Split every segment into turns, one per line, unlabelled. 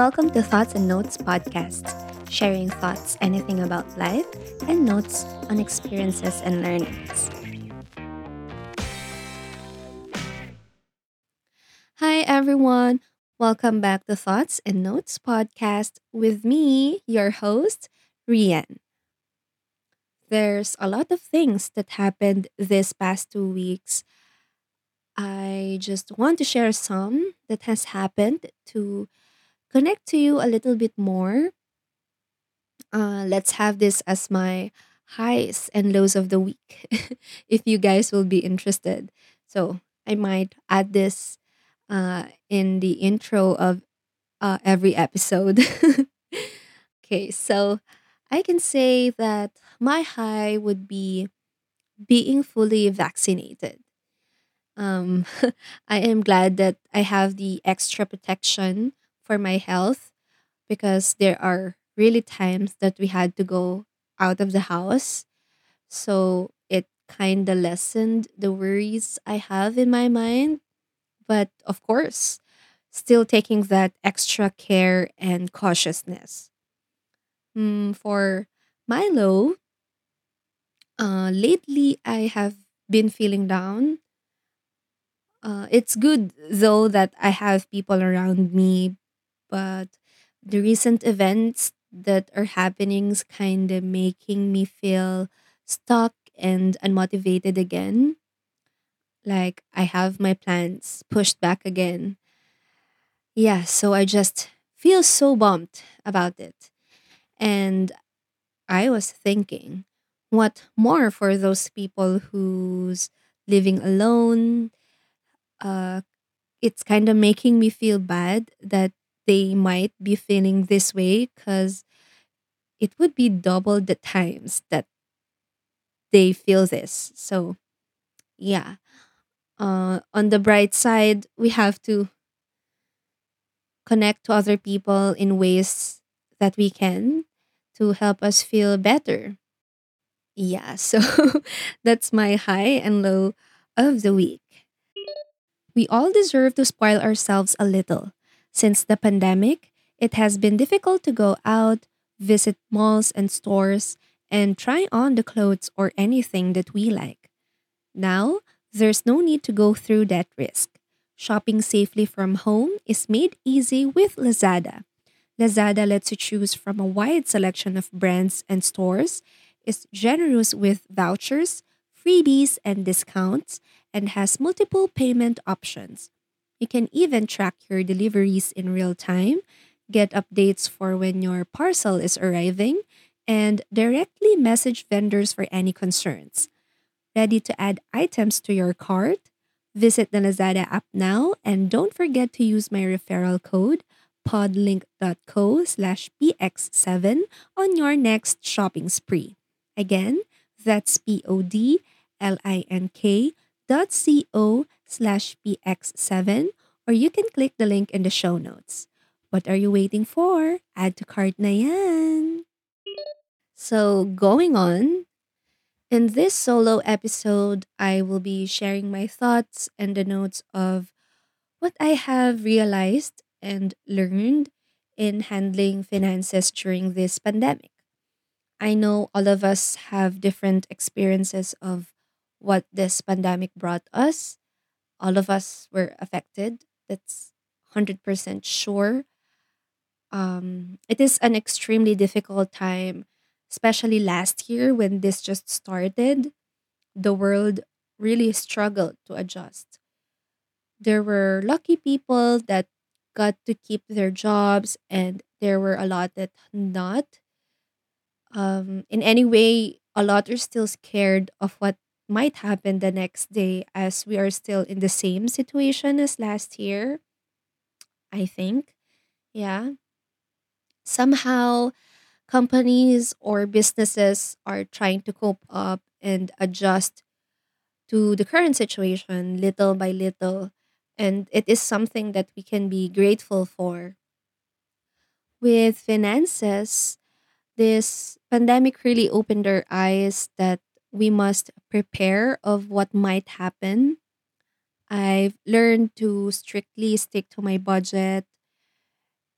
Welcome to Thoughts and Notes podcast, sharing thoughts, anything about life, and notes on experiences and learnings. Hi, everyone. Welcome back to Thoughts and Notes podcast with me, your host, Rian. There's a lot of things that happened this past two weeks. I just want to share some that has happened to connect to you a little bit more. Uh, let's have this as my highs and lows of the week, if you guys will be interested. So I might add this uh, in the intro of uh, every episode. okay, so I can say that my high would be being fully vaccinated. Um, I am glad that I have the extra protection for my health because there are really times that we had to go out of the house. So it kind of lessened the worries I have in my mind. But of course, still taking that extra care and cautiousness. Mm, for my low, uh, lately I have been feeling down. Uh, it's good though that I have people around me, but the recent events that are happening is kind of making me feel stuck and unmotivated again. Like I have my plans pushed back again. Yeah, so I just feel so bummed about it. And I was thinking, what more for those people who's living alone? Uh, it's kind of making me feel bad that they might be feeling this way because it would be double the times that they feel this. So, yeah. Uh, on the bright side, we have to connect to other people in ways that we can to help us feel better. Yeah, so that's my high and low of the week. We all deserve to spoil ourselves a little. Since the pandemic, it has been difficult to go out, visit malls and stores, and try on the clothes or anything that we like. Now, there's no need to go through that risk. Shopping safely from home is made easy with Lazada. Lazada lets you choose from a wide selection of brands and stores, is generous with vouchers, freebies, and discounts, and has multiple payment options. You can even track your deliveries in real time, get updates for when your parcel is arriving, and directly message vendors for any concerns. Ready to add items to your cart? Visit the Lazada app now and don't forget to use my referral code podlink.co slash px7 on your next shopping spree. Again, that's p-o-d-l-i-n-k dot co slash px7 or you can click the link in the show notes. What are you waiting for? Add to cart na yan. So, going on, in this solo episode, I will be sharing my thoughts and the notes of what I have realized and learned in handling finances during this pandemic. I know all of us have different experiences of what this pandemic brought us. All of us were affected. That's 100% sure. Um, it is an extremely difficult time, especially last year when this just started. The world really struggled to adjust. There were lucky people that got to keep their jobs, and there were a lot that not. Um, in any way, a lot are still scared of what might happen the next day as we are still in the same situation as last year. I think. Yeah. Somehow, companies or businesses are trying to cope up and adjust to the current situation little by little. And it is something that we can be grateful for. With finances, this pandemic really opened our eyes that we must prepare of what might happen. I've learned to strictly stick to my budget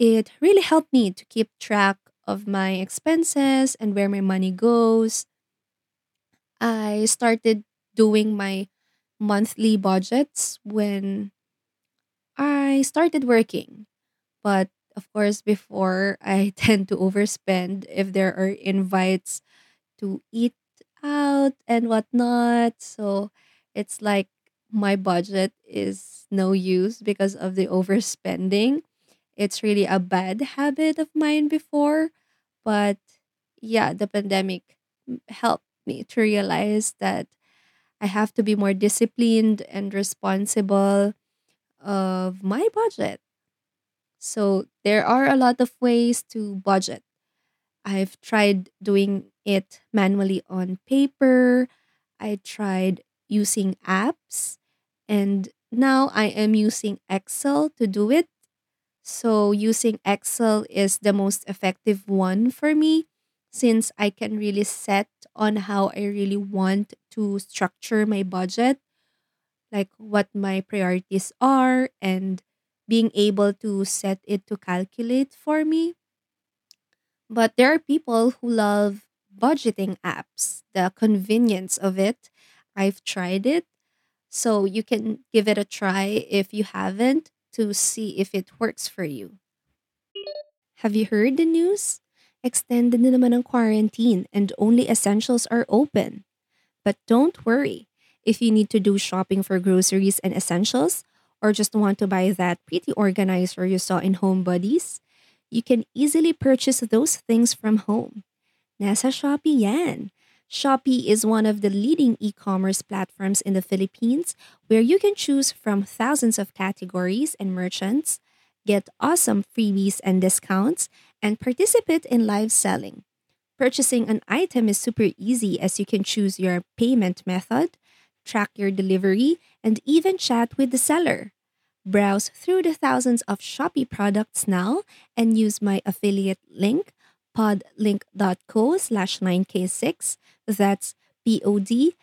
It really helped me to keep track of my expenses and where my money goes. I started doing my monthly budgets when I started working. But of course, before I tend to overspend if there are invites to eat out and whatnot. So it's like my budget is no use because of the overspending. It's really a bad habit of mine before. But yeah, the pandemic helped me to realize that I have to be more disciplined and responsible of my budget. So there are a lot of ways to budget. I've tried doing it manually on paper. I tried using apps and now I am using Excel to do it. So using Excel is the most effective one for me since I can really set on how I really want to structure my budget like what my priorities are and being able to set it to calculate for me. But there are people who love budgeting apps, the convenience of it. I've tried it. So you can give it a try if you haven't to see if it works for you. Have you heard the news? Extended na naman ang quarantine and only essentials are open. But don't worry. If you need to do shopping for groceries and essentials, or just want to buy that pretty organizer you saw in Home Buddies, you can easily purchase those things from home. Nasa Shopee yan. Shopee is one of the leading e commerce platforms in the Philippines where you can choose from thousands of categories and merchants, get awesome freebies and discounts, and participate in live selling. Purchasing an item is super easy as you can choose your payment method, track your delivery, and even chat with the seller. Browse through the thousands of Shopee products now and use my affiliate link, podlink.co slash 9k6. That's P-O-D-L-I-N-K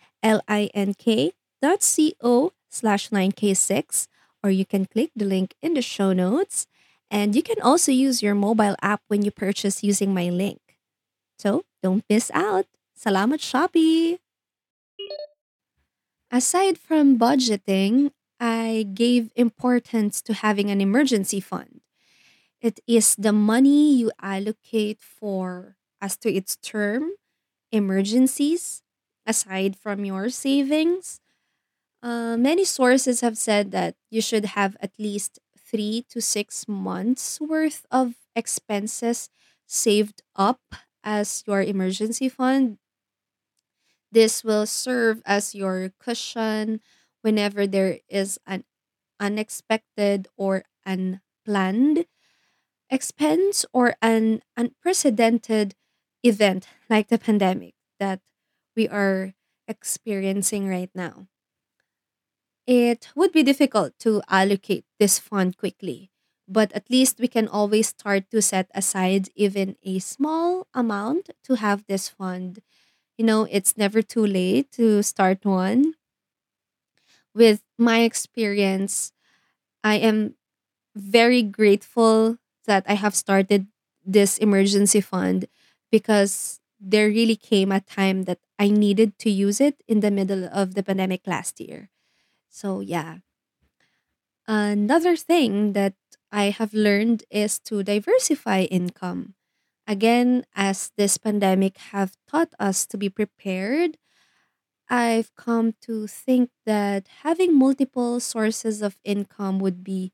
dot C-O slash 9k6. Or you can click the link in the show notes. And you can also use your mobile app when you purchase using my link. So don't miss out. Salamat Shopee! Aside from budgeting, I gave importance to having an emergency fund. It is the money you allocate for, as to its term, emergencies, aside from your savings. Uh, many sources have said that you should have at least three to six months worth of expenses saved up as your emergency fund. This will serve as your cushion whenever there is an unexpected or unplanned expense or an unprecedented event like the pandemic that we are experiencing right now. It would be difficult to allocate this fund quickly, but at least we can always start to set aside even a small amount to have this fund. You know, it's never too late to start one. With my experience, I am very grateful that I have started this emergency fund because there really came a time that I needed to use it in the middle of the pandemic last year. So, yeah. Another thing that I have learned is to diversify income. Again, as this pandemic have taught us to be prepared, I've come to think that having multiple sources of income would be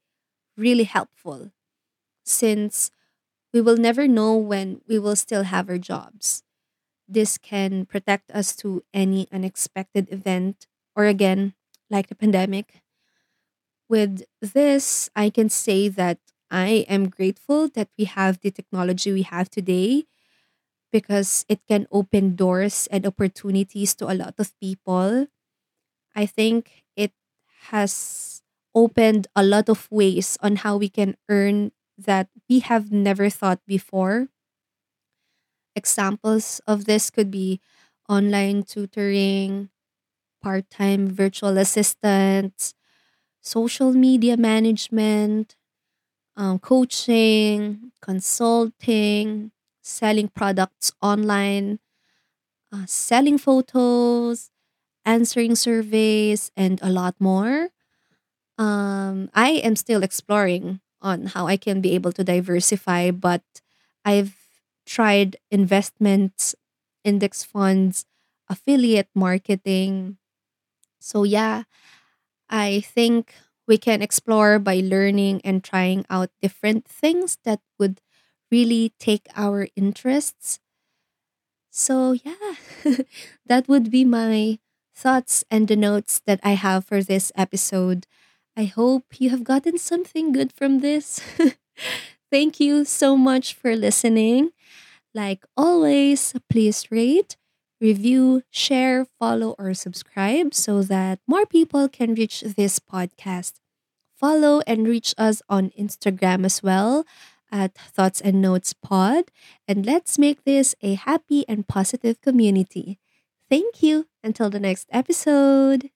really helpful since we will never know when we will still have our jobs. This can protect us to any unexpected event or again, like the pandemic. With this, I can say that I am grateful that we have the technology we have today because it can open doors and opportunities to a lot of people. I think it has opened a lot of ways on how we can earn that we have never thought before. Examples of this could be online tutoring, part time virtual assistants, social media management, um, coaching, consulting, selling products online, uh, selling photos, answering surveys, and a lot more. Um, I am still exploring on how I can be able to diversify, but I've tried investments, index funds, affiliate marketing. So, yeah, I think we can explore by learning and trying out different things that would really take our interests. So, yeah, that would be my thoughts and the notes that I have for this episode. I hope you have gotten something good from this. Thank you so much for listening. Like always, please rate, review, share, follow, or subscribe so that more people can reach this podcast. Follow and reach us on Instagram as well at Thoughts and Notes Pod. And let's make this a happy and positive community. Thank you. Until the next episode.